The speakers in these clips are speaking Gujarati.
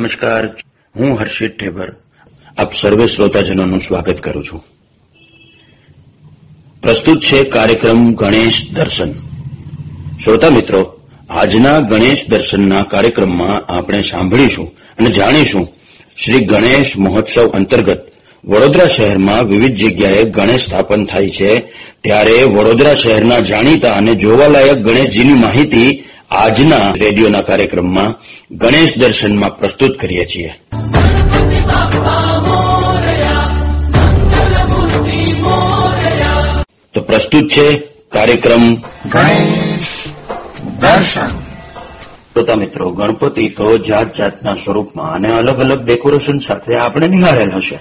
નમસ્કાર. હું હર્ષિત ઠેબર. આપ સર્વે શ્રોતાજનોનું સ્વાગત કરું છું. પ્રસ્તુત છે કાર્યક્રમ ગણેશ દર્શન. શ્રોતા મિત્રો, આજના ગણેશ દર્શનના કાર્યક્રમમાં આપણે સાંભળીશું અને જાણીશું શ્રી ગણેશ મહોત્સવ અંતર્ગત વડોદરા શહેરમાં વિવિધ જગ્યાએ ગણેશ સ્થાપન થાય છે. ત્યારે વડોદરા શહેરના જાણીતા અને જોવાલાયક ગણેશજીની માહિતી આજના રેડિયોના કાર્યક્રમમાં ગણેશ દર્શનમાં પ્રસ્તુત કરીએ છીએ. તો પ્રસ્તુત છે કાર્યક્રમ ગણેશ દર્શન. શ્રોતા મિત્રો ગણપતિ તો જાત જાતના સ્વરૂપમાં અને અલગ અલગ ડેકોરેશન સાથે આપણે નિહાળેલ હશે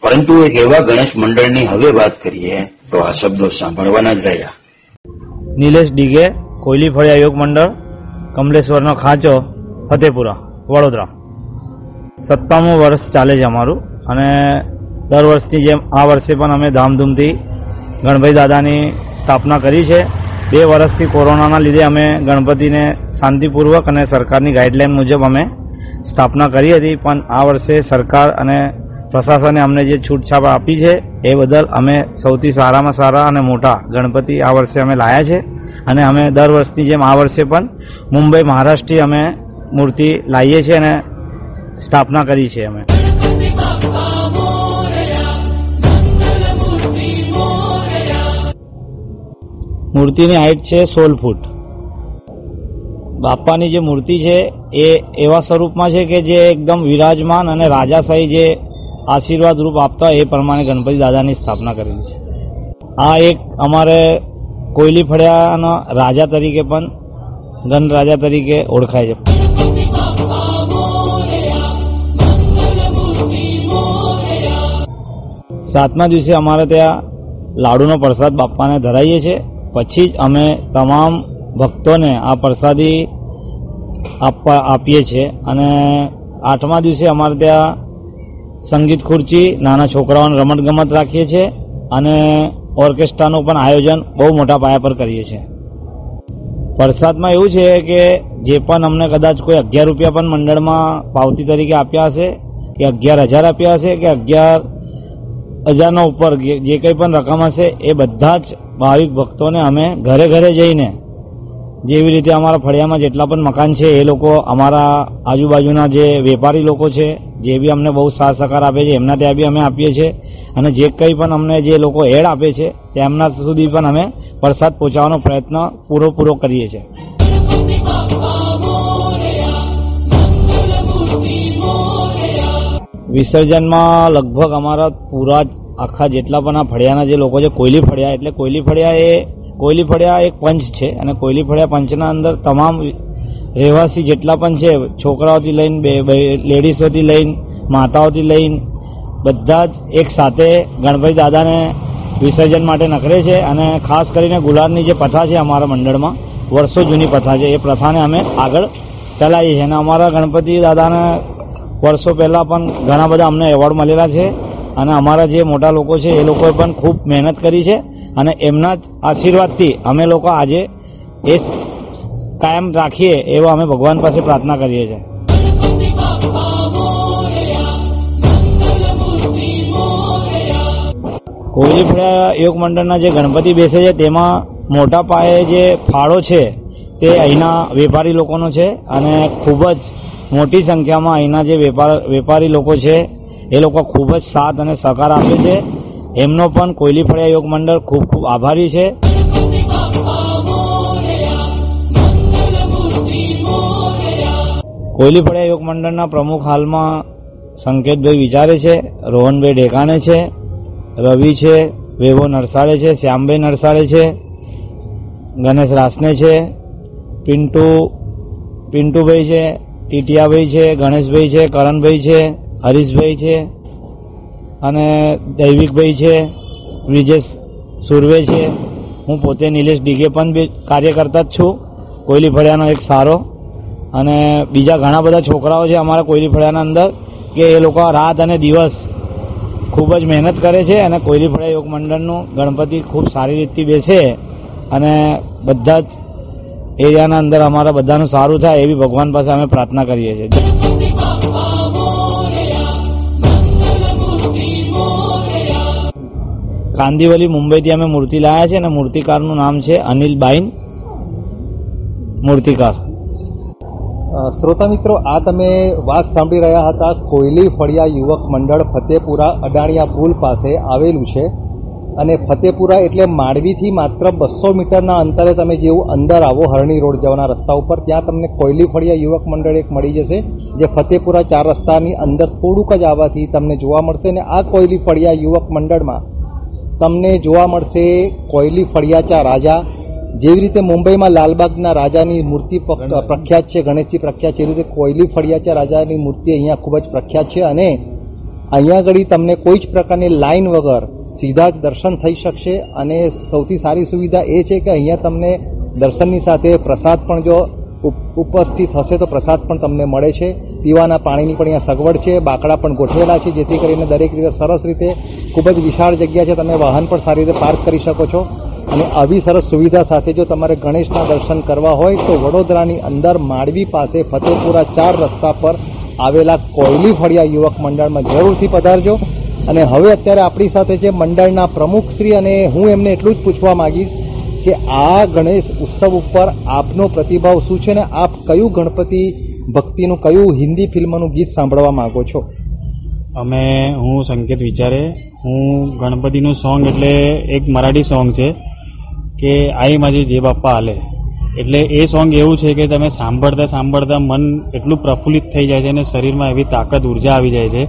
પરંતુ એક એવા ગણેશ મંડળની હવે વાત કરીએ તો આ શબ્દો સાંભળવાના જ રહ્યા. નિલેશ ડીગે કોયલી ફળિયા યોગ મંડળ, કમલેશ્વરનો ખાંચો, ફતેપુરા, વડોદરા. સત્તામું વર્ષ ચાલે છે અમારું અને દર વર્ષની જેમ આ વર્ષે પણ અમે ધામધૂમથી ગણભાઈ દાદાની સ્થાપના કરી છે. બે વર્ષથી કોરોનાના લીધે અમે ગણપતિને શાંતિપૂર્વક અને સરકારની ગાઈડલાઈન મુજબ અમે સ્થાપના કરી હતી, પણ આ વર્ષે સરકાર અને પ્રશાસને અમને જે છૂટછાપ આપી છે, એ બદલ અમે સૌથી સારામાં સારા અને મોટા ગણપતિ આ વર્ષે અમે લાયા છે. અને અમે દર વર્ષની જેમ આ વર્ષે પણ મુંબઈ મહારાષ્ટ્રથી અમે મૂર્તિ લાવીએ છીએ અને સ્થાપના કરી છે અમે. મૂર્તિની હાઈટ છે સોળ ફૂટ. બાપાની જે મૂર્તિ છે એ એવા સ્વરૂપમાં છે કે જે એકદમ વિરાજમાન અને રાજાશાહી જે આશીર્વાદ રૂપ આપતા એ પ્રમાણે ગણપતિ દાદાની સ્થાપના કરેલી છે. આ એક અમારે કોયલી ફળિયાના રાજા તરીકે પણ ગણ રાજા તરીકે ઓળખાય છે. સાતમા દિવસે અમારે ત્યાં લાડુનો પ્રસાદ બાપાને ધરાવીએ છીએ. પછી જ અમે તમામ ભક્તોને આ પ્રસાદી આપવા આપીએ છીએ અને આઠમા દિવસે અમારે ત્યાં સંગીત ખુરચી, નાના છોકરાઓને રમતગમત રાખીએ છીએ અને ઓર્કેસ્ટ્રાનું પણ આયોજન બહુ મોટા પાયા પર કરીએ છીએ. વરસાદમાં એવું છે કે જે પણ અમને કદાચ કોઈ અગિયાર રૂપિયા પણ મંડળમાં પાવતી તરીકે આપ્યા હશે, કે અગિયાર હજાર આપ્યા હશે, કે અગિયાર હજારના ઉપર જે કંઈ પણ રકમ હશે, એ બધા જ ભાવિક ભક્તોને અમે ઘરે ઘરે જઈને જેવી રીતે અમારા ફળિયામાં જેટલા પણ મકાન છે, એ લોકો અમારા આજુબાજુના જે વેપારી લોકો છે જે બી અમને બહુ સાથ સહકાર આપે છે, એમના ત્યાં બી અમે આપીએ છીએ. અને જે કંઈ પણ અમને જે લોકો એડ આપે છે, તેમના સુધી પણ અમે પ્રસાદ પહોંચાડવાનો પ્રયત્ન પૂરો પૂરો કરીએ છીએ. વિસર્જનમાં લગભગ અમારા પૂરા આખા જેટલા પણ આ ફળિયાના જે લોકો છે, કોયલી ફળિયા, એટલે કોયલી ફળિયા એ, કોયલી ફળિયા એક પંચ છે અને કોયલી ફળિયા પંચના અંદર તમામ રહેવાસી જેટલા પણ છે, છોકરાઓથી લઈને લેડીઝોથી લઈને, માતાઓથી લઈને, બધા જ એક સાથે ગણપતિ દાદાને વિસર્જન માટે નકરે છે અને ખાસ કરીને ગુલાબની જે પ્રથા છે અમારા મંડળમાં, વર્ષો જૂની પ્રથા છે. એ પ્રથાને અમે આગળ ચલાવીએ છીએ. અને અમારા ગણપતિ દાદાને વર્ષો પહેલાં પણ ઘણા બધા અમને એવોર્ડ મળેલા છે અને અમારા જે મોટા લોકો છે, એ લોકોએ પણ ખૂબ મહેનત કરી છે અને એમના જ આશીર્વાદથી અમે લોકો આજે એ કાયમ રાખીએ એવો અમે ભગવાન પાસે પ્રાર્થના કરીએ છીએ. કોયલીફળા યોગ મંડળના જે ગણપતિ બેસે છે, તેમાં મોટા પાયે જે ફાળો છે, તે અહીંના વેપારી લોકોનો છે અને ખૂબ જ મોટી સંખ્યામાં અહીંના જે વેપાર, વેપારી લોકો છે, એ લોકો ખૂબ જ સાથ અને સહકાર આપે છે. એમનો પણ કોયલી ફળિયા યોગ મંડળ ખૂબ ખૂબ આભારી છે. કોયલી ફળિયા યોગ મંડળના પ્રમુખ હાલમાં સંકેતભાઈ વિચારે છે, રોહનભાઈ ડેકાણે છે, રવિ છે, વેવો નરસાડે છે, શ્યામભાઈ નરસાડે છે, ગણેશ રાસને છે, પિન્ટુ, પિન્ટુભાઈ છે, ટીટિયાભાઈ છે, ગણેશભાઈ છે, કરણભાઈ છે, હરીશભાઈ છે, અને દૈવિકભાઈ છે, વિજેશ સુરવે છે. હું પોતે નિલેશ ડીકે પણ બી કાર્યકર્તા જ છું. કોયલી ફળિયાનો એક સારો અને બીજા ઘણા બધા છોકરાઓ છે અમારા કોયલી ફળિયાના અંદર, કે એ લોકો રાત અને દિવસ ખૂબ જ મહેનત કરે છે અને કોયલી ફળિયા યોગ મંડળનું ગણપતિ ખૂબ સારી રીતથી બેસે અને બધા જ એરિયાના અંદર અમારા બધાનું સારું થાય એવી ભગવાન પાસે અમે પ્રાર્થના કરીએ છીએ. કાંદીવલી મુંબઈથી અમે મૂર્તિ લાવ્યા છે અને મૂર્તિકારનું નામ છે અનિલ બાઈન મૂર્તિકાર. શ્રોતા મિત્રો, આ તમે વાત સાંભળી રહ્યા હતા, કોયલી ફળિયા યુવક મંડળ ફતેપુરા અડાણિયા પુલ પાસે આવેલું છે. અને ફતેપુરા એટલે માંડવીથી માત્ર બસો મીટરના અંતરે તમે જેવું અંદર આવો, હરણી રોડ જવાના રસ્તા ઉપર, ત્યાં તમને કોયલી ફળિયા યુવક મંડળ એક મળી જશે, જે ફતેપુરા ચાર રસ્તાની અંદર થોડુંક જ આવવાથી તમને જોવા મળશે અને આ કોયલી ફળિયા યુવક મંડળમાં તમને જોવા મળશે કોયલી ફળિયાચા રાજા જેવી રીતે મુંબઈમાં લાલબાગના રાજાની મૂર્તિ પ્રખ્યાત છે ગણેશજી પ્રખ્યાત છે એવી રીતે કોયલી ફળિયાચા રાજાની મૂર્તિ અહીંયા ખૂબ જ પ્રખ્યાત છે અને અહીંયા આગળ તમને કોઈ જ પ્રકારની લાઈન વગર સીધા જ દર્શન થઈ શકશે અને સૌથી સારી સુવિધા એ છે કે અહીંયા તમને દર્શનની સાથે પ્રસાદ પણ જો ઉપ- ઉપસ્થિત હશે તો પ્રસાદ પણ તમને મળે છે. પીવાના પાણીની પણ અહીંયા સગવડ છે બાકડા પણ ગોઠવેલા છે જેથી કરીને દરેક રીતે સરસ રીતે ખૂબ જ વિશાળ જગ્યા છે તમે વાહન પણ સારી રીતે પાર્ક કરી શકો છો. અને આવી સરસ સુવિધા સાથે જો તમારે ગણેશના દર્શન કરવા હોય, તો વડોદરાની અંદર માંડવી પાસે ફતેપુરા ચાર રસ્તા પર આવેલા કોયલી ફળિયા યુવક મંડળમાં જરૂરથી પધારજો. અને હવે અત્યારે આપણી સાથે છે મંડળના પ્રમુખશ્રી અને હું એમને એટલું જ પૂછવા માંગીશ કે આ ગણેશ ઉત્સવ ઉપર આપનો પ્રતિભાવ શું છે ને આપ કયું ગણપતિ ભક્તિનું, કયું હિન્દી ફિલ્મનું ગીત સાંભળવા માંગો છો? અમે, હું સંકેત વિચારે, હું ગણપતિનું સોંગ એટલે એક મરાઠી સોંગ છે. કે આઈ માજી જે બાપ્પા હાલે એટલે એ સોંગ એવું છે કે તમે સાંભળતા સાંભળતા મન એટલું પ્રફુલ્લિત થઈ જાય છે અને શરીરમાં એવી તાકાત, ઊર્જા આવી જાય છે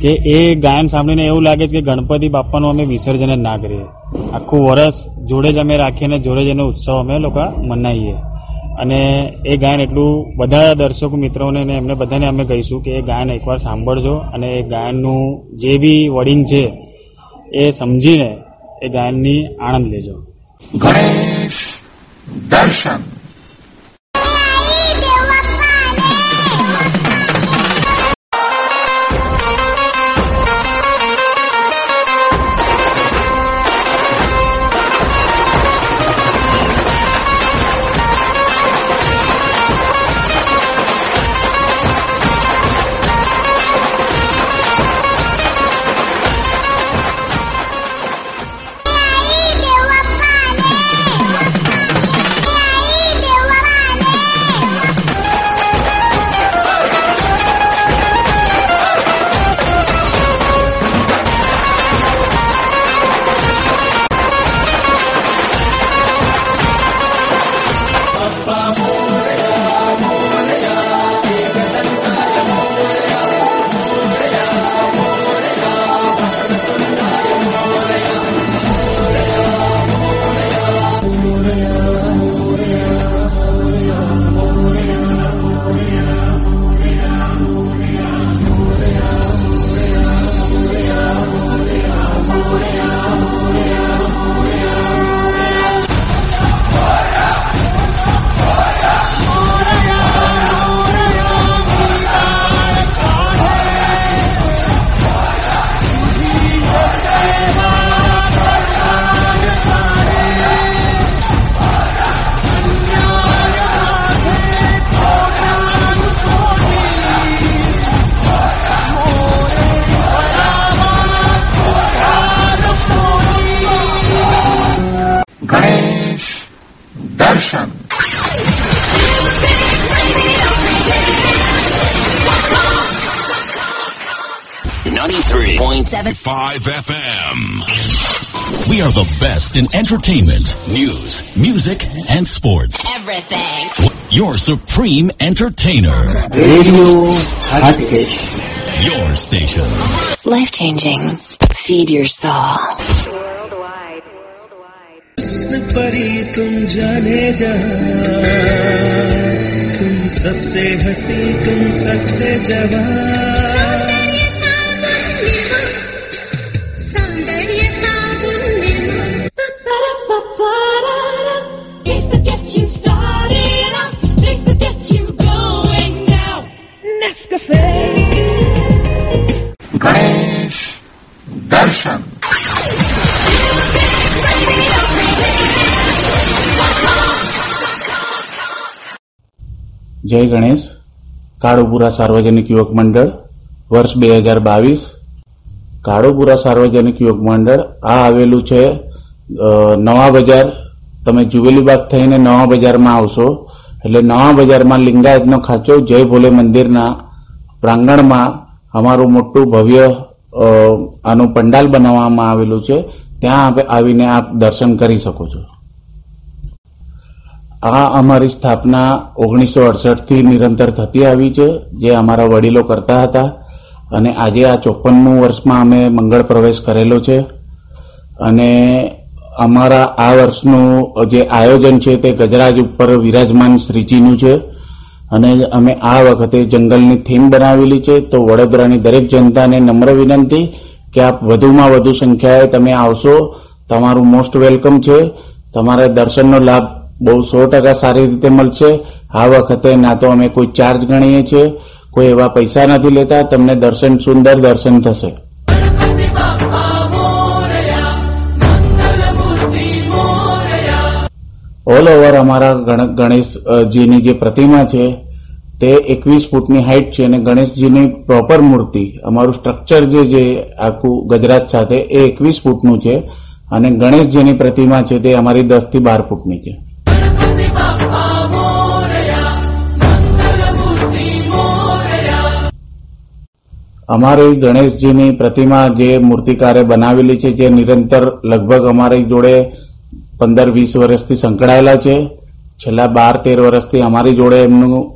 કે એ ગાયન સાંભળીને એવું લાગે છે કે ગણપતિ બાપાનું અમે વિસર્જન ના કરીએ. આખું વરસ જોડે જ અમે રાખીને જોડે જ એનો ઉત્સવ અમે લોકો મનાવીએ. અને એ ગાયન એટલું બધા દર્શકો મિત્રોને ને એમને બધાને અમે કહીશું કે એ ગાયન એકવાર સાંભળજો અને એ ગાયનનું જે બી વડિંગ છે એ સમજીને એ ગાયનની આનંદ લેજો. ગણેશ દર્શન Five FM. We are the best in entertainment, news, music, and sports. Everything. Your supreme entertainer. Radio Hatkesh. Your station. Life-changing. Feed your soul. Worldwide. Worldwide. जाने जा तुम सबसे हंसी જય ગણેશ, કાળુપુરા સાર્વજનિક યુવક મંડળ, વર્ષ બે હજાર બાવીસ. કાળુપુરા સાર્વજનિક યુવક મંડળ, આ આવેલું છે નવા બજાર. તમે જુવેલી બાગ થઈને નવા બજારમાં આવશો. એટલે નવા બજારમાં લિંગાયતનો ખાંચો જય ભોલે મંદિરના પ્રાંગણમાં અમારું મોટું ભવ્ય આનું પંડાલ બનાવવામાં આવેલું છે. ત્યાં આવીને આપ દર્શન કરી શકો છો. આ અમારી સ્થાપના ઓગણીસો અડસઠથી નિરંતર થતી આવી છે, જે અમારા વડીલો કરતા હતા અને આજે આ ચોપનમું વર્ષમાં અમે મંગળ પ્રવેશ કરેલો છે. અને અમારા આ વર્ષનું જે આયોજન છે તે ગજરાજ ઉપર વિરાજમાન શ્રીજીનું છે. અને અમે આ વખતે જંગલની થીમ બનાવેલી છે, તો વડોદરાની દરેક જનતાને નમ્ર વિનંતી કે આપ વધુમાં વધુ સંખ્યાએ તમે આવશો. તમારું મોસ્ટ વેલકમ છે. તમારે દર્શનનો લાભ બહુ સો ટકા સારી રીતે મળશે. આ વખતે ના તો અમે કોઈ ચાર્જ ગણીએ છીએ, કોઈ એવા પૈસા નથી લેતા, તમને દર્શન સુંદર દર્શન થશે. ઓલ ઓવર અમારા ગણેશજીની જે પ્રતિમા છે, તે એકવીસ ફૂટની હાઇટ છે અને ગણેશજીની પ્રોપર મૂર્તિ. અમારું સ્ટ્રક્ચર જે છે આખું ગજરાત સાથે એ એકવીસ ફૂટનું છે અને ગણેશજીની પ્રતિમા છે તે અમારી દસથી બાર ફૂટની છે. અમારી ગણેશજીની પ્રતિમા જે મૂર્તિકારે બનાવેલી છે, જે નિરંતર લગભગ અમારી જોડે પંદર વીસ વર્ષથી સંકળાયેલા છે. છેલ્લા બાર તેર વર્ષથી અમારી જોડે એમનું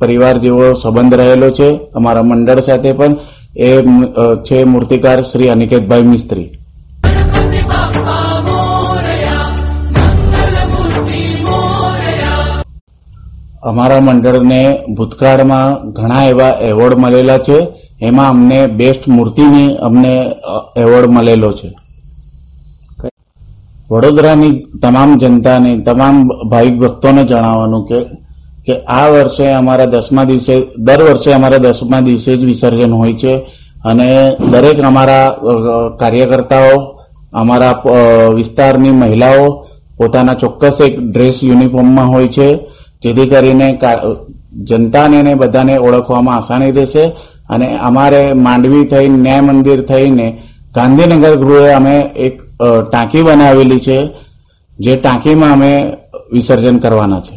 પરિવાર જેવો સંબંધ રહેલો છે. અમારા મંડળ સાથે પણ એ છે મૂર્તિકાર શ્રી અનિકેતભાઈ મિસ્ત્રી. અમારા મંડળને ભૂતકાળમાં ઘણા એવા એવોર્ડ મળેલા છે. એમાં અમને બેસ્ટ મૂર્તિની અમને એવોર્ડ મળેલો છે. વડોદરાની તમામ જનતાને, તમામ ભાવિક ભક્તોને જણાવવાનું કે કે આ વર્ષે અમારા દસમા દિવસે, દર વર્ષે અમારા દસમા દિવસે જ વિસર્જન હોય છે અને દરેક અમારા કાર્યકર્તાઓ, અમારા વિસ્તારની મહિલાઓ પોતાના ચોક્કસ એક ડ્રેસ યુનિફોર્મમાં હોય છે, જેથી કરીને જનતાને ને બધાને ઓળખવામાં આસાની રહેશે અને અમારે માંડવી થઈ, ન્યાય મંદિર થઈને ગાંધીનગર ગૃહે અમે એક ટાંકી બનાવેલી છે, જે ટાંકીમાં અમે વિસર્જન કરવાના છે.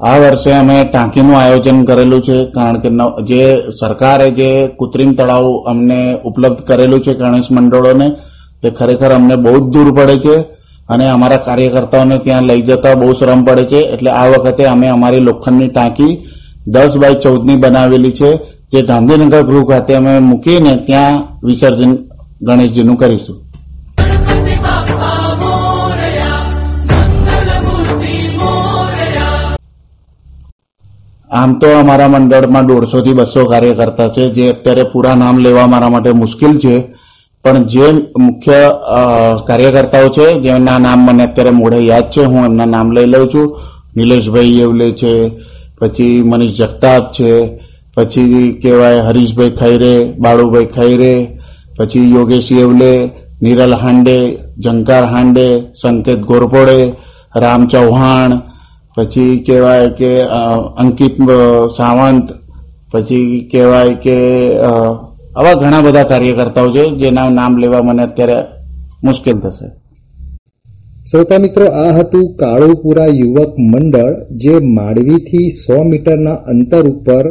આ વર્ષે અમે ટાંકીનું આયોજન કરેલું છે, કારણ કે જે સરકારે જે કૃત્રિમ તળાવ અમને ઉપલબ્ધ કરેલું છે ગણેશ મંડળોને, તે ખરેખર અમને બહુ જ દૂર પડે છે. અને અમારા કાર્યકર્તાઓને ત્યાં લઈ જતા બહુ શ્રમ પડે છે. એટલે આ વખતે અમે અમારી લોખંડની ટાંકી દસ બાય ચૌદની બનાવેલી છે, જે ગાંધીનગર ગૃહ ખાતે અમે મૂકીને ત્યાં વિસર્જન ગણેશજીનું કરીશું. આમ તો અમારા મંડળમાં દોઢસો થી બસો કાર્યકર્તા છે, જે અત્યારે પૂરા નામ લેવા મારા માટે મુશ્કેલ છે. પણ જે મુખ્ય કાર્યકર્તાઓ છે, જેમના નામ મને અત્યારે મોઢે યાદ છે, હું એમના નામ લઈ લઉં છું. નિલેશભાઈ યેવલે છે, પછી મનીષ જગતાપ છે, પછી કહેવાય હરીશભાઈ ખૈરે, બાળુભાઈ ખૈરે, પછી યોગેશ યેવલે, નિરલ હાંડે, જંકાર હાંડે, સંકેત ગોરપોડે, રામ ચૌહાણ, પછી કહેવાય કે અંકિત સાવંત, પછી કહેવાય કે આવા ઘણા બધા કાર્યકર્તાઓ છે, જેના નામ લેવા મને અત્યારે મુશ્કેલ થશે. શ્રોતા મિત્રો, આ હતું કાળુપુરા યુવક મંડળ, જે માંડવીથી સો મીટરના અંતર ઉપર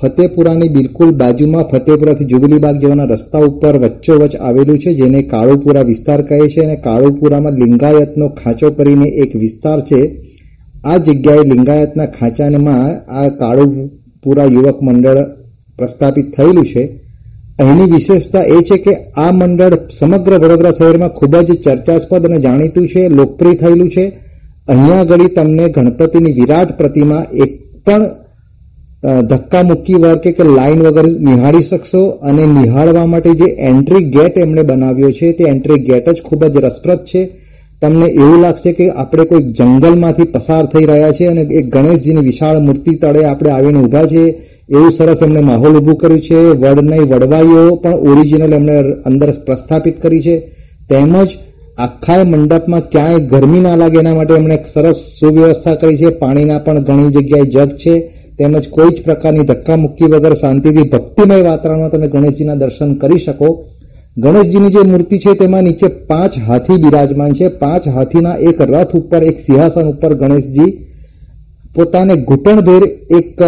ફતેપુરાની બિલકુલ બાજુમાં ફતેપુરાથી જુબલીબાગ જવાના રસ્તા ઉપર વચ્ચોવચ આવેલું છે, જેને કાળુપુરા વિસ્તાર કહે છે અને કાળુપુરામાં લિંગાયતનો ખાંચો કરીને એક વિસ્તાર છે. આ જગ્યાએ લિંગાયતના ખાંચામાં આ કાળુપુરા યુવક મંડળ પ્રસ્થાપિત થયેલું છે. અહીંની વિશેષતા એ છે કે આ મંડળ સમગ્ર વડોદરા શહેરમાં ખૂબ જ ચર્ચાસ્પદ અને જાણીતું છે, લોકપ્રિય થયેલું છે. અહીંયા આગળ તમને ગણપતિની વિરાટ પ્રતિમા એક પણ ધક્કા મુક્કી વાર કે લાઇન વગર નિહાળી શકશો અને નિહાળવા માટે જે એન્ટ્રી ગેટ એમણે બનાવ્યો છે, તે એન્ટ્રી ગેટ જ ખૂબ જ રસપ્રદ છે. તમને એવું લાગશે કે આપણે કોઈ જંગલમાંથી પસાર થઈ રહ્યા છે અને એક ગણેશજીની વિશાળ મૂર્તિ તળે આપણે આવીને ઊભા છે એવું સરસ એમણે માહોલ ઊભું કર્યું છે. વડની વડવાઈઓ પણ ઓરિજિનલ એમણે અંદર પ્રસ્થાપિત કરી છે. તેમજ આખા મંડપમાં ક્યાંય ગરમી ના લાગે એના માટે એમણે સરસ સુવ્યવસ્થા કરી છે. પાણીના પણ ઘણી જગ્યાએ જગ છે. તેમજ કોઈ જ પ્રકારની ધક્કા મુક્કી વગર શાંતિથી ભક્તિમય વાતાવરણમાં તમે ગણેશજીના દર્શન કરી શકો. ગણેશજીની જે મૂર્તિ છે તેમાં નીચે પાંચ હાથી બિરાજમાન છે. પાંચ હાથીના એક રથ ઉપર, એક સિંહાસન ઉપર ગણેશજી પોતાને ઘૂંટણભેર એક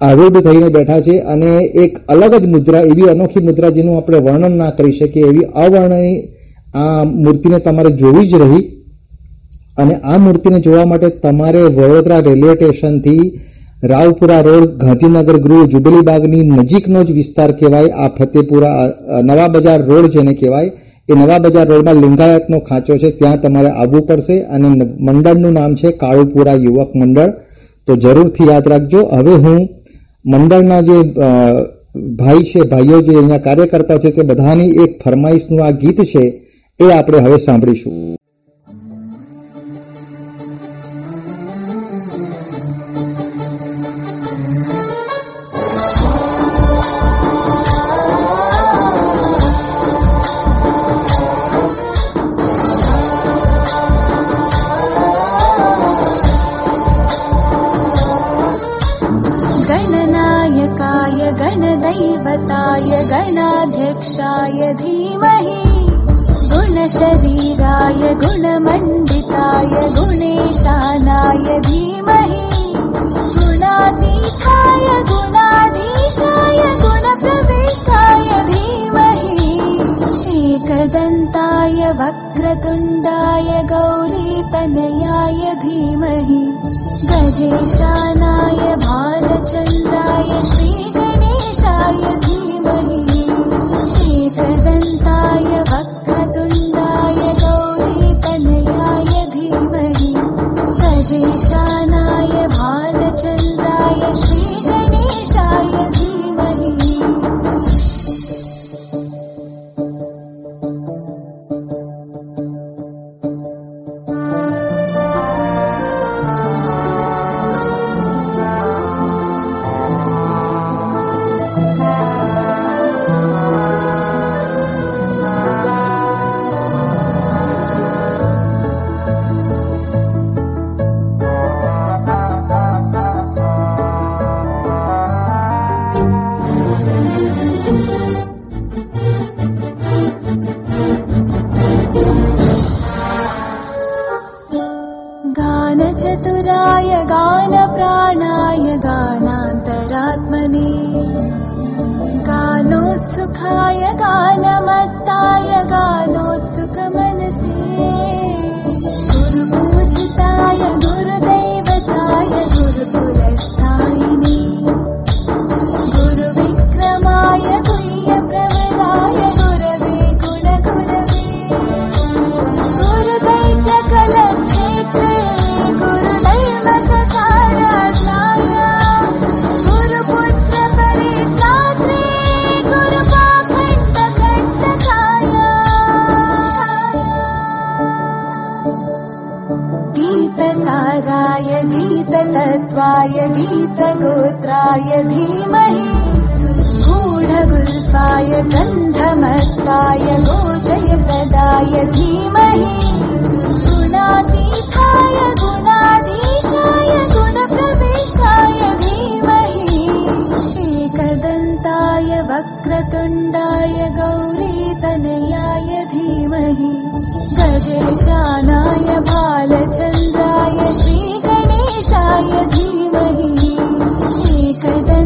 આરૂઢ થઈને બેઠા છે અને એક અલગ જ મુદ્રા, એવી અનોખી મુદ્રા જેનું આપણે વર્ણન ના કરી શકીએ, એવી અવર્ણની આ મૂર્તિને તમારે જોવી જ રહી. અને આ મૂર્તિને જોવા માટે તમારે વડોદરા રેલવે સ્ટેશનથી રાવપુરા રોડ, ગાંધીનગર ગૃહ, જુબલી બાગની નજીકનો જ વિસ્તાર કહેવાય. આ ફતેપુરા નવા બજાર રોડ જેને કહેવાય. એ નવા બજાર રોડમાં લિંગાયતનો ખાંચો છે. ત્યાં તમારે આવવું પડશે અને મંડળનું નામ છે કાળુપુરા યુવક મંડળ. તો જરૂરથી યાદ રાખજો. હવે હું મંડળના જે ભાઈ છે, ભાઈઓ જે અહીંયા કાર્યકર્તાઓ છે તે બધાની એક ફરમાઈશનું આ ગીત છે, એ આપણે હવે સાંભળીશું. तनयाय धीमहि गजेशानाय भारचन्द्र गूढगुल्फाय गन्धमत्ताय गोचयप्रदाय धीमहि। गुणातीताय गुणाधीशाय गुणप्रविष्टाय धीमहि। एकदन्ताय वक्रतुण्डाय गौरीतनयाय धीमहि। गजेशानाय भालचन्द्राय श्रीगणेशाय धीमहि। एकदन्ताय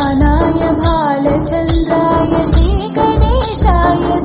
गजेशानाय भालचन्द्राय श्रीगणेशाय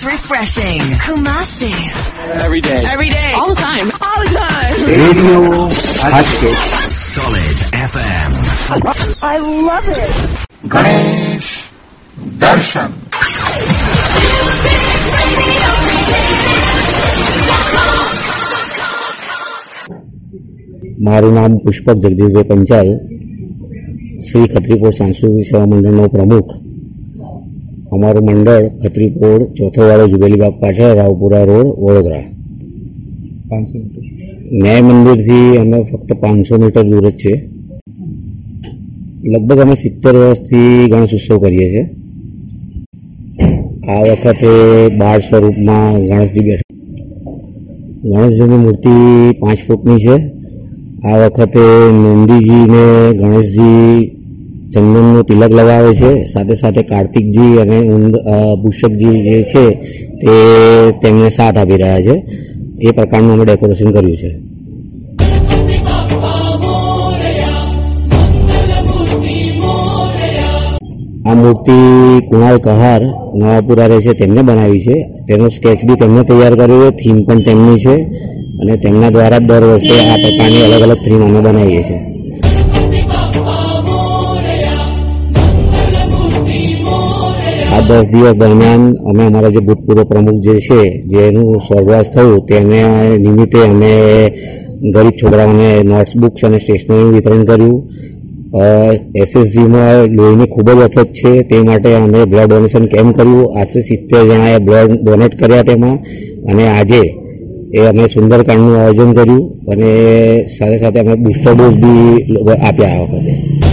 is refreshing. Kumasi. Every day. Every day. All the time. All the time. Radio Hatchet. Solid FM. I love it. Ganesh Darshan. મારું નામ પુષ્પક જગદીશભાઈ પંચાલ શ્રી ખત્રીપુર સાંસ્કૃતિક સેવા મંડળનો પ્રમુખ અમારું મંડળ ખત્રીપોળ ચોથો વાળો જુબેલીબાગ પાછળ રાવપુરા રોડ વડોદરા. પાંચસો મીટર. ન્યાય મંદિરથી અમે ફક્ત પાંચસો મીટર દૂર જ છે. લગભગ અમે સિત્તેર વર્ષથી ગણેશ ઉત્સવ કરીએ છીએ. આ વખતે બાળ સ્વરૂપમાં ગણેશજી બેઠા. ગણેશજીની મૂર્તિ પાંચ ફૂટની છે. આ વખતે નંદીજીને ગણેશજી ચંદનનું તિલક લગાવે છે. સાથે સાથે કાર્તિકજી અને પુષ્પકજી જે છે તે તેમને સાથ આપી રહ્યા છે. એ પ્રકારનું અમે ડેકોરેશન કર્યું છે. આ મૂર્તિ કુણાલ કહાર નવાપુરા રહે છે, તેમને બનાવી છે. તેનો સ્કેચ બી તેમને તૈયાર કર્યો છે. થીમ પણ તેમની છે અને તેમના દ્વારા દર વર્ષે આ પ્રકારની અલગ અલગ થીમ અમે બનાવીએ છીએ. દસ દિવસ દરમિયાન અમે અમારા જે ભૂતપૂર્વ પ્રમુખ જે છે જેનું સ્વર્ગવાસ થયું તેને નિમિત્તે અમે ગરીબ છોકરાઓને નોટ્સબુક્સ અને સ્ટેશનરીનું વિતરણ કર્યું. એસએસજીમાં લોહીની ખૂબ જ અછત છે, તે માટે અમે બ્લડ ડોનેશન કેમ્પ કર્યું. આશરે સિત્તેર જણાએ બ્લડ ડોનેટ કર્યા તેમાં. અને આજે એ અમે સુંદરકાંડનું આયોજન કર્યું. અને સાથે સાથે અમે બુસ્ટર ડોઝ બી આપ્યા આ વખતે.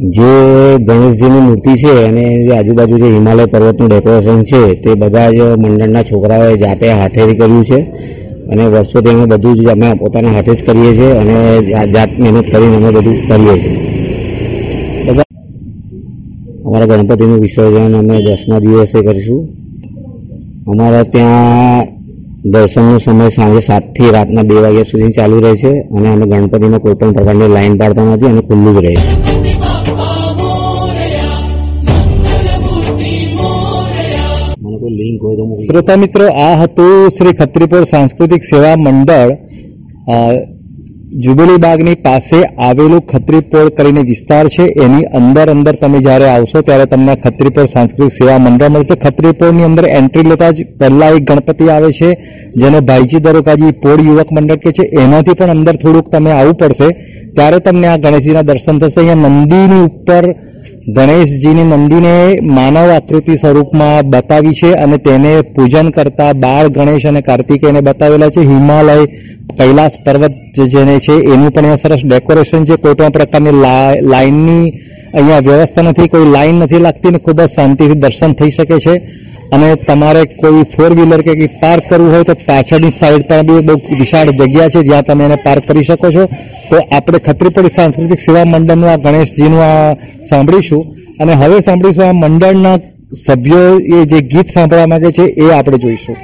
જે ગણેશજીની મૂર્તિ છે અને જે આજુબાજુ જે હિમાલય પર્વતનું ડેકોરેશન છે, તે બધા જ મંડળના છોકરાઓએ જાતે હાથેથી કર્યું છે. અને વર્ષોથી અમે બધું જ અમે પોતાના હાથે જ કરીએ છીએ અને જાત મહેનત કરીને અમે બધું કરીએ છીએ. બધા અમારા ગણપતિનું વિસર્જન અમે દસમા દિવસે કરીશું. અમારા ત્યાં દર્શનનો સમય સાંજે સાતથી રાતના બે વાગ્યા સુધી ચાલુ રહે છે અને અમે ગણપતિમાં કોઈ પણ પ્રકારની લાઈન પાડતા નથી અને ખુલ્લું જ રહે છે. લિંક હોય તો શ્રોતા મિત્રો, આ હતું શ્રી ખત્રીપુર સાંસ્કૃતિક સેવા મંડળ જુબેલી બાગની પાસે આવેલું ખત્રીપોળ કરીને વિસ્તાર છે. એની અંદર અંદર તમે જ્યારે આવશો ત્યારે તમને ખત્રીપોળ સાંસ્કૃતિક સેવા મંડળ મળશે. ખત્રીપોળની અંદર એન્ટ્રી લેતા જ પહેલા એક ગણપતિ આવે છે, જેને ભાઈજી દરોકાજી પોળ યુવક મંડળ કે છે. એનાથી પણ અંદર થોડુંક તમે આવવું પડશે. ત્યારે તમને આ ગણેશજીના દર્શન થશે. અહીંયા નંદીની ઉપર ગણેશજીની નંદીને માનવ આકૃતિ સ્વરૂપમાં બતાવી છે અને તેને પૂજન કરતા બાળ ગણેશ અને કાર્તિકેયને બતાવેલા છે. હિમાલય કૈલાસ પર્વત જેને છે, એનું પણ અહીંયા સરસ ડેકોરેશન છે. કોઈ પણ પ્રકારની લાઇનની અહીંયા વ્યવસ્થા નથી, કોઈ લાઇન નથી લાગતી ને ખૂબ જ શાંતિથી દર્શન થઈ શકે છે. અને તમારે કોઈ ફોર વ્હીલર કે પાર્ક કરવું હોય તો પાછળની સાઈડ પર બી બહુ વિશાળ જગ્યા છે, જ્યાં તમે એને પાર્ક કરી શકો છો. તો આપણે ખત્રીપડી સાંસ્કૃતિક સેવા મંડળનું આ ગણેશજીનું આ સાંભળીશું. અને હવે સાંભળીશું આ મંડળના સભ્યો એ જે ગીત સાંભળવા માંગે છે એ આપણે જોઈશું.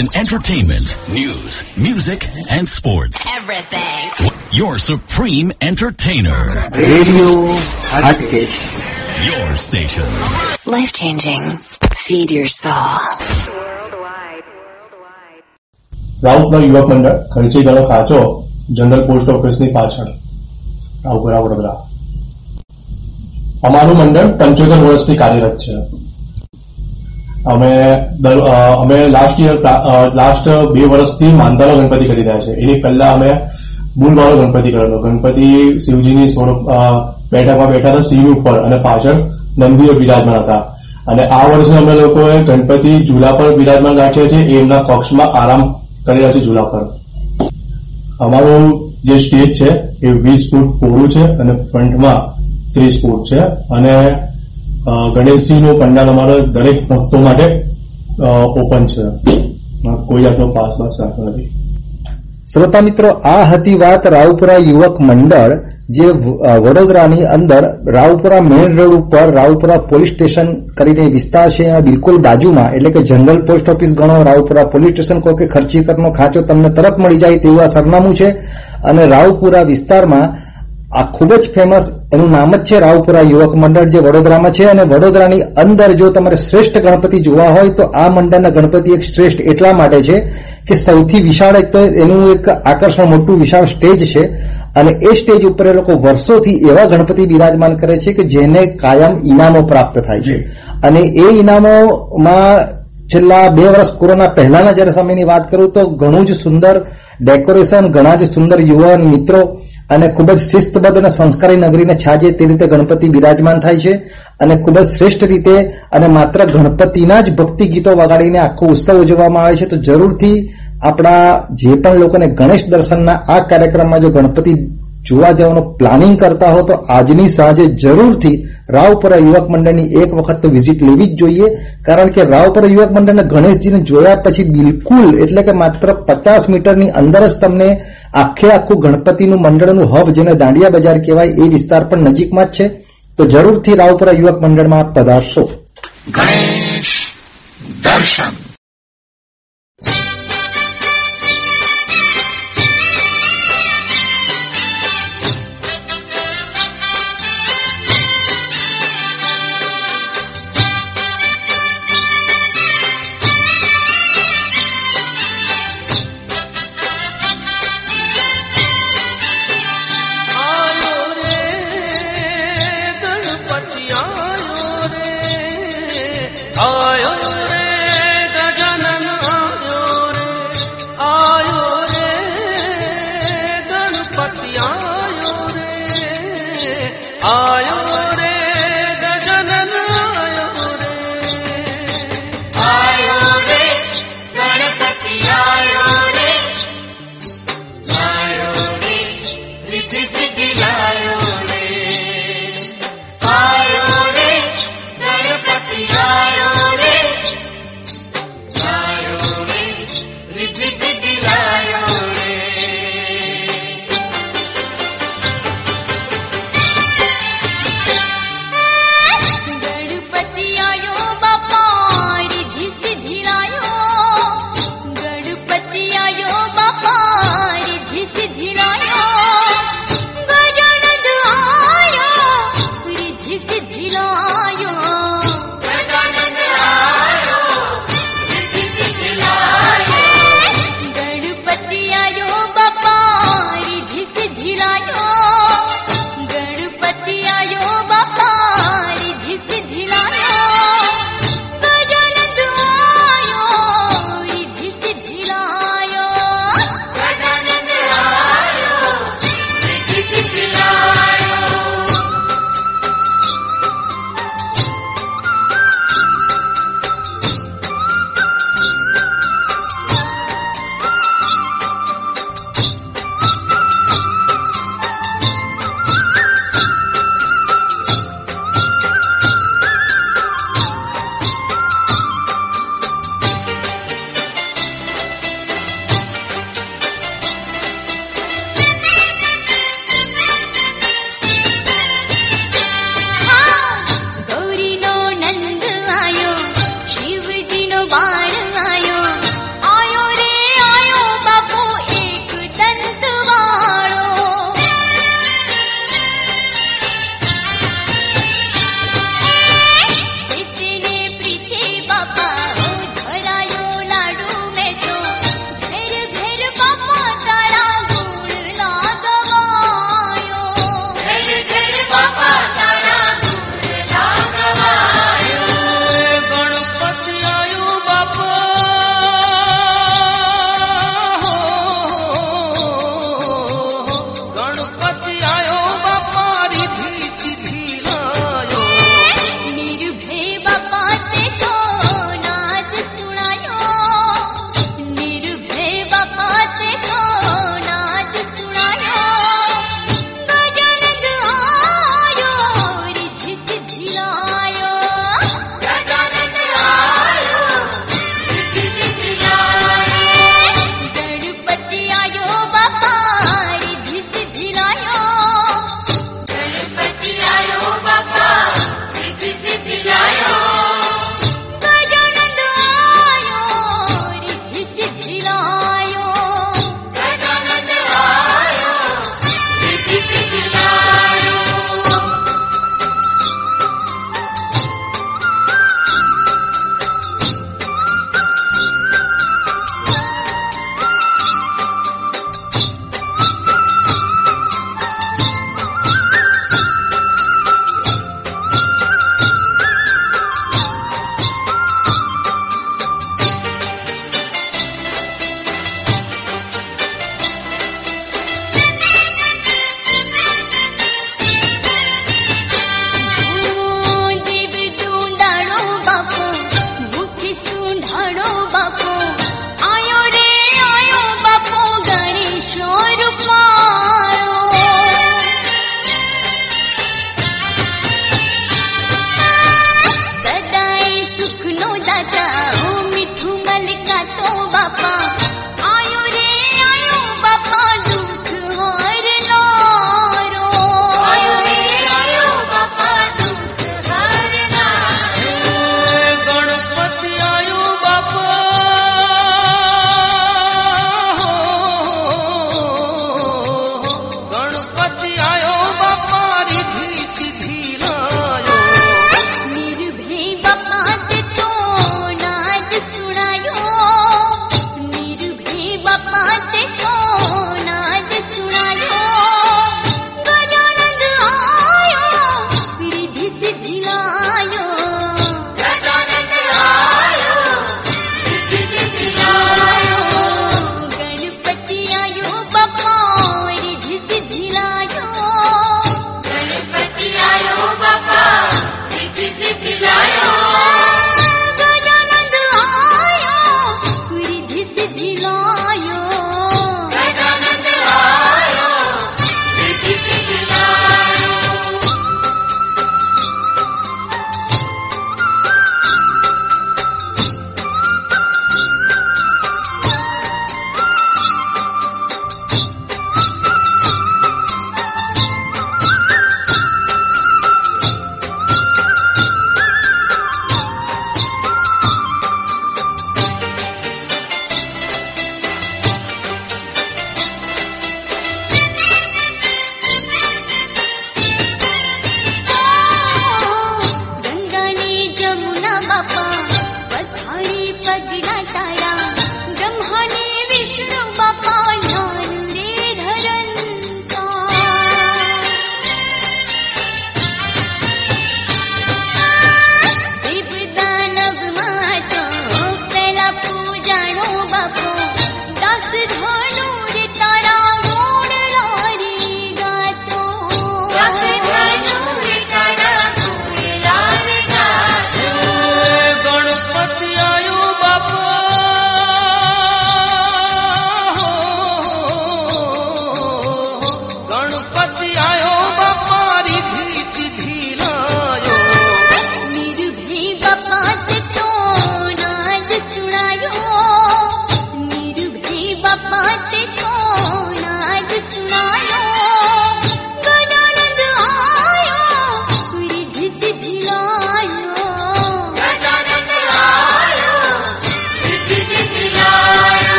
in entertainment, news, music, and sports. Everything. Your supreme entertainer. Radio Hatkesh Your station. Life changing. Feed your soul. રાઉતના યુવક મંડળ ખર્ચી ગણો કાચો જનરલ પોસ્ટ ઓફિસની પાછળ રાવપુરા વડોદરા અમારું મંડળ પંચોતેર વર્ષથી કાર્યરત છે અમે અમે લાસ્ટ યર લાસ્ટ બે વર્ષથી માનતાનો ગણપતિ કરી રહ્યા છે. એની પહેલા અમે બુલવાળો ગણપતિ કરેલો ગણપતિ શિવજીની સ્વરૂપ બેઠકમાં બેઠા હતા સિંહ ઉપર અને પાછળ નંદીઓ બિરાજમાન હતા. અને આ વર્ષે અમે લોકોએ ગણપતિ ઝૂલા પર બિરાજમાન રાખ્યા છે. એમના પક્ષમાં આરામ કરી રહ્યા છે ઝૂલા પર. અમારું જે સ્ટેજ છે એ વીસ ફૂટ પહોળું છે અને ફ્રન્ટમાં ત્રીસ ફૂટ છે. અને ગણેશજીનું પંડાલ અમારો દરેક ભક્તો માટે ઓપન છે. કોઈ આપણો પાસ પાસ રાખતો નથી. શ્રોતા મિત્રો, આ હતી વાત રાવપુરા યુવક મંડળ, જે વડોદરાની અંદર રાવપુરા મેઇન રોડ ઉપર રાવપુરા પોલીસ સ્ટેશન કરીને વિસ્તાર છે. એના બિલકુલ બાજુમાં, એટલે કે જનરલ પોસ્ટ ઓફિસ ગણો, રાવપુરા પોલીસ સ્ટેશન કહો કે ખર્ચીકરનો ખાંચો તમને તરત મળી જાય તેવું આ સરનામું છે. અને રાવપુરા વિસ્તારમાં આ ખૂબ જ ફેમસ એનું નામ જ છે રાવપુરા યુવક મંડળ જે વડોદરામાં છે અને વડોદરાની અંદર જો તમારે શ્રેષ્ઠ ગણપતિ જોવા હોય તો આ મંડળના ગણપતિ એક શ્રેષ્ઠ એટલા માટે છે કે સૌથી વિશાળ એક તો એનું એક આકર્ષણ મોટું વિશાળ સ્ટેજ છે અને એ સ્ટેજ ઉપર એ લોકો વર્ષોથી એવા ગણપતિ બિરાજમાન કરે છે કે જેને કાયમ ઇનામો પ્રાપ્ત થાય છે. અને એ ઇનામોમાં છેલ્લા બે વર્ષ કોરોના પહેલાના જયારે સમયની વાત કરું તો ઘણું જ સુંદર ડેકોરેશન, ઘણા જ સુંદર યુવાન મિત્રો અને ખૂબ જ શિસ્તબદ્ધ અને સંસ્કારી નગરીને છાજે તે રીતે ગણપતિ બિરાજમાન થાય છે અને ખૂબ જ શ્રેષ્ઠ રીતે અને માત્ર ગણપતિના જ ભક્તિ ગીતો વગાડીને આખો ઉત્સવ ઉજવવામાં આવે છે. તો જરૂરથી આપણા જે પણ લોકોને ગણેશ દર્શનના આ કાર્યક્રમમાં જો ગણપતિ જોવા જવાનું પ્લાનિંગ કરતા હો તો આજની સાંજે જરૂરથી રાવપુરા યુવક મંડળની એક વખત તો વિઝિટ લેવી જ જોઈએ. કારણ કે રાવપુરા યુવક મંડળના ગણેશજીને જોયા પછી બિલકુલ એટલે કે માત્ર પચાસ મીટરની અંદર જ તમને આખે આખું ગણપતિનું મંડળનું હબ, જેને દાંડિયા બજાર કહેવાય, એ વિસ્તાર પણ નજીકમાં જ છે. તો જરૂરથી રાવપુરા યુવક મંડળમાં પધારશો. ગણેશ દર્શન.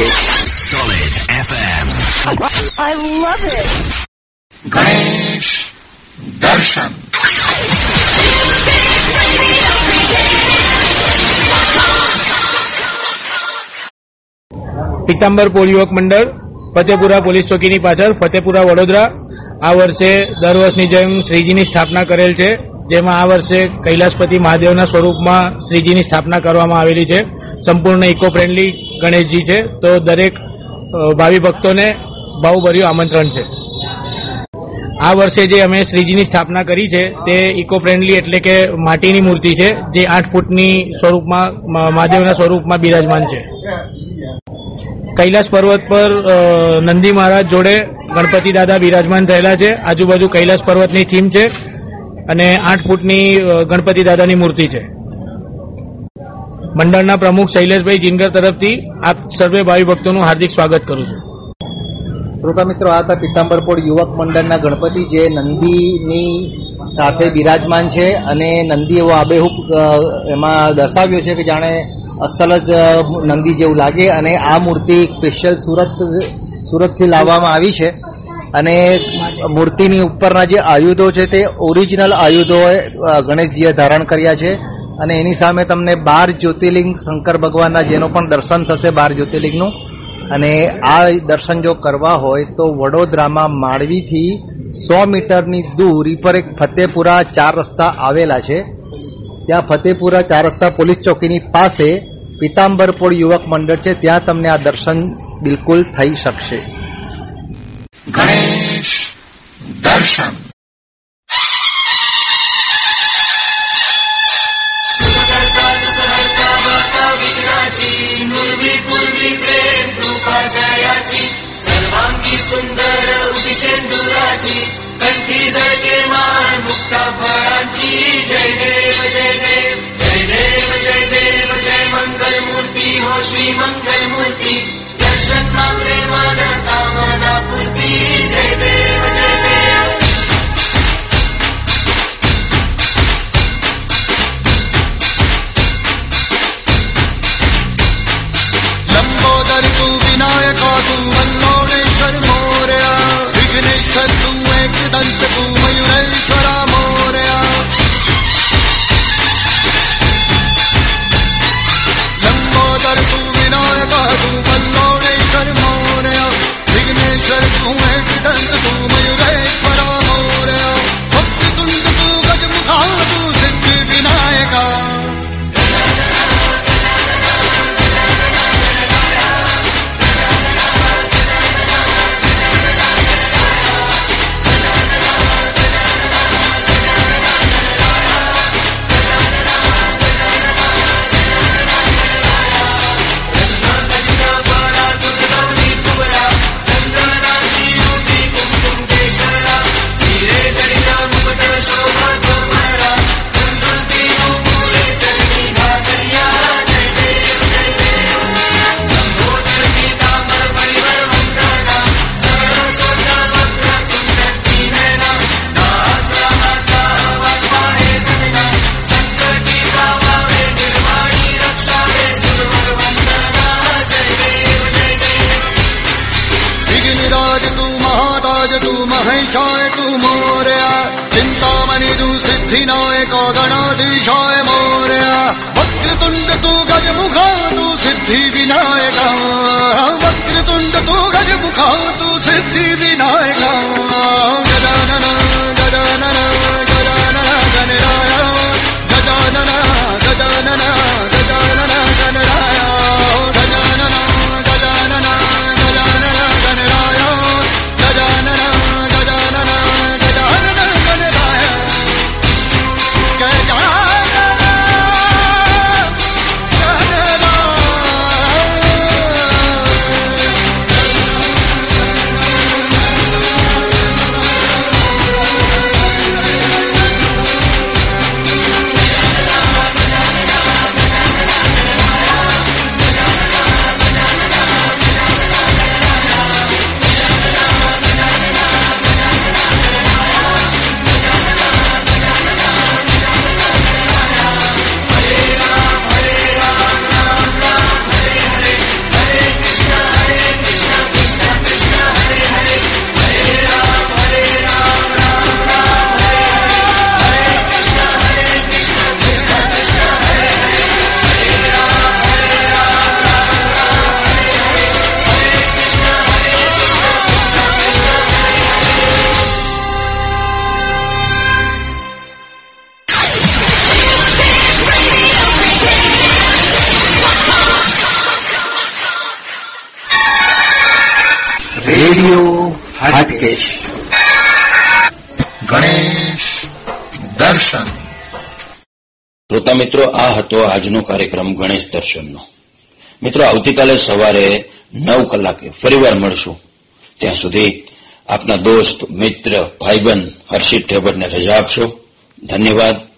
Solid FM. I love it. Ganesh Darshan. Pitambar પોળ યુવક મંડળ ફતેપુરા પોલીસ ચોકીની પાછળ ફતેપુરા વડોદરા આ વર્ષે દર વર્ષની જેમ શ્રીજીની સ્થાપના કરેલ છે જેમાં આ વર્ષે કૈલાસપતિ મહાદેવના સ્વરૂપમાં શ્રીજીની સ્થાપના કરવામાં આવેલી છે. સંપૂર્ણ ઇકો ફ્રેન્ડલી ગણેશજી છે. તો દરેક ભાવિ ભક્તોને ભાવભર્યું આમંત્રણ છે. આ વર્ષે જે અમે શ્રીજીની સ્થાપના કરી છે, તે ઇકો ફ્રેન્ડલી એટલે કે માટીની મૂર્તિ છે, જે આઠ ફૂટની સ્વરૂપમાં મહાદેવના સ્વરૂપમાં બિરાજમાન છે. કૈલાસ પર્વત પર નંદી મહારાજ જોડે ગણપતિ દાદા બિરાજમાન થયેલા છે. આજુબાજુ કૈલાસ પર્વતની થીમ છે. અને આઠ ફૂટની ગણપતિ દાદાની મૂર્તિ છે. મંડળના પ્રમુખ શૈલેષભાઈ જીનગર તરફથી આપ સર્વે ભાવિ ભક્તોનું હાર્દિક સ્વાગત કરું છું. શ્રોતા મિત્રો, આ હતા પીતાંબરપોળ યુવક મંડળના ગણપતિ જે નંદીની સાથે બિરાજમાન છે અને નંદી એવો આબેહૂબ એમાં દર્શાવ્યો છે કે જાણે અસલ જ નંદી જેવું લાગે અને આ મૂર્તિ સ્પેશિયલ સુરત, સુરતથી લાવવામાં આવી છે. અને મૂર્તિની ઉપરના જે આયુધો છે તે ઓરિજિનલ આયુધો ગણેશજીએ ધારણ કર્યા છે. અને એની સામે તમને બાર જ્યોતિર્લિંગ શંકર ભગવાનના જેનો પણ દર્શન થશે બાર જ્યોતિર્લિંગનું. અને આ દર્શન જો કરવા હોય તો વડોદરામાં માળવીથી સો મીટરની દૂર પર એક ફતેપુરા ચાર રસ્તા આવેલા છે. ત્યાં ફતેપુરા ચાર રસ્તા પોલીસ ચોકીની પાસે પિતાંબરપોળ યુવક મંડળ છે. ત્યાં તમને આ દર્શન બિલકુલ થઈ શકશે. દર્શન મિત્રો, આ હતો આજનો કાર્યક્રમ ગણેશ દર્શનનો. મિત્રો, આવતીકાલે સવારે નવ કલાકે ફરીવાર મળશું. ત્યાં સુધી આપના દોસ્ત, મિત્ર, ભાઈબંધ હર્ષિત ઠેબરને રજા આપશો. ધન્યવાદ.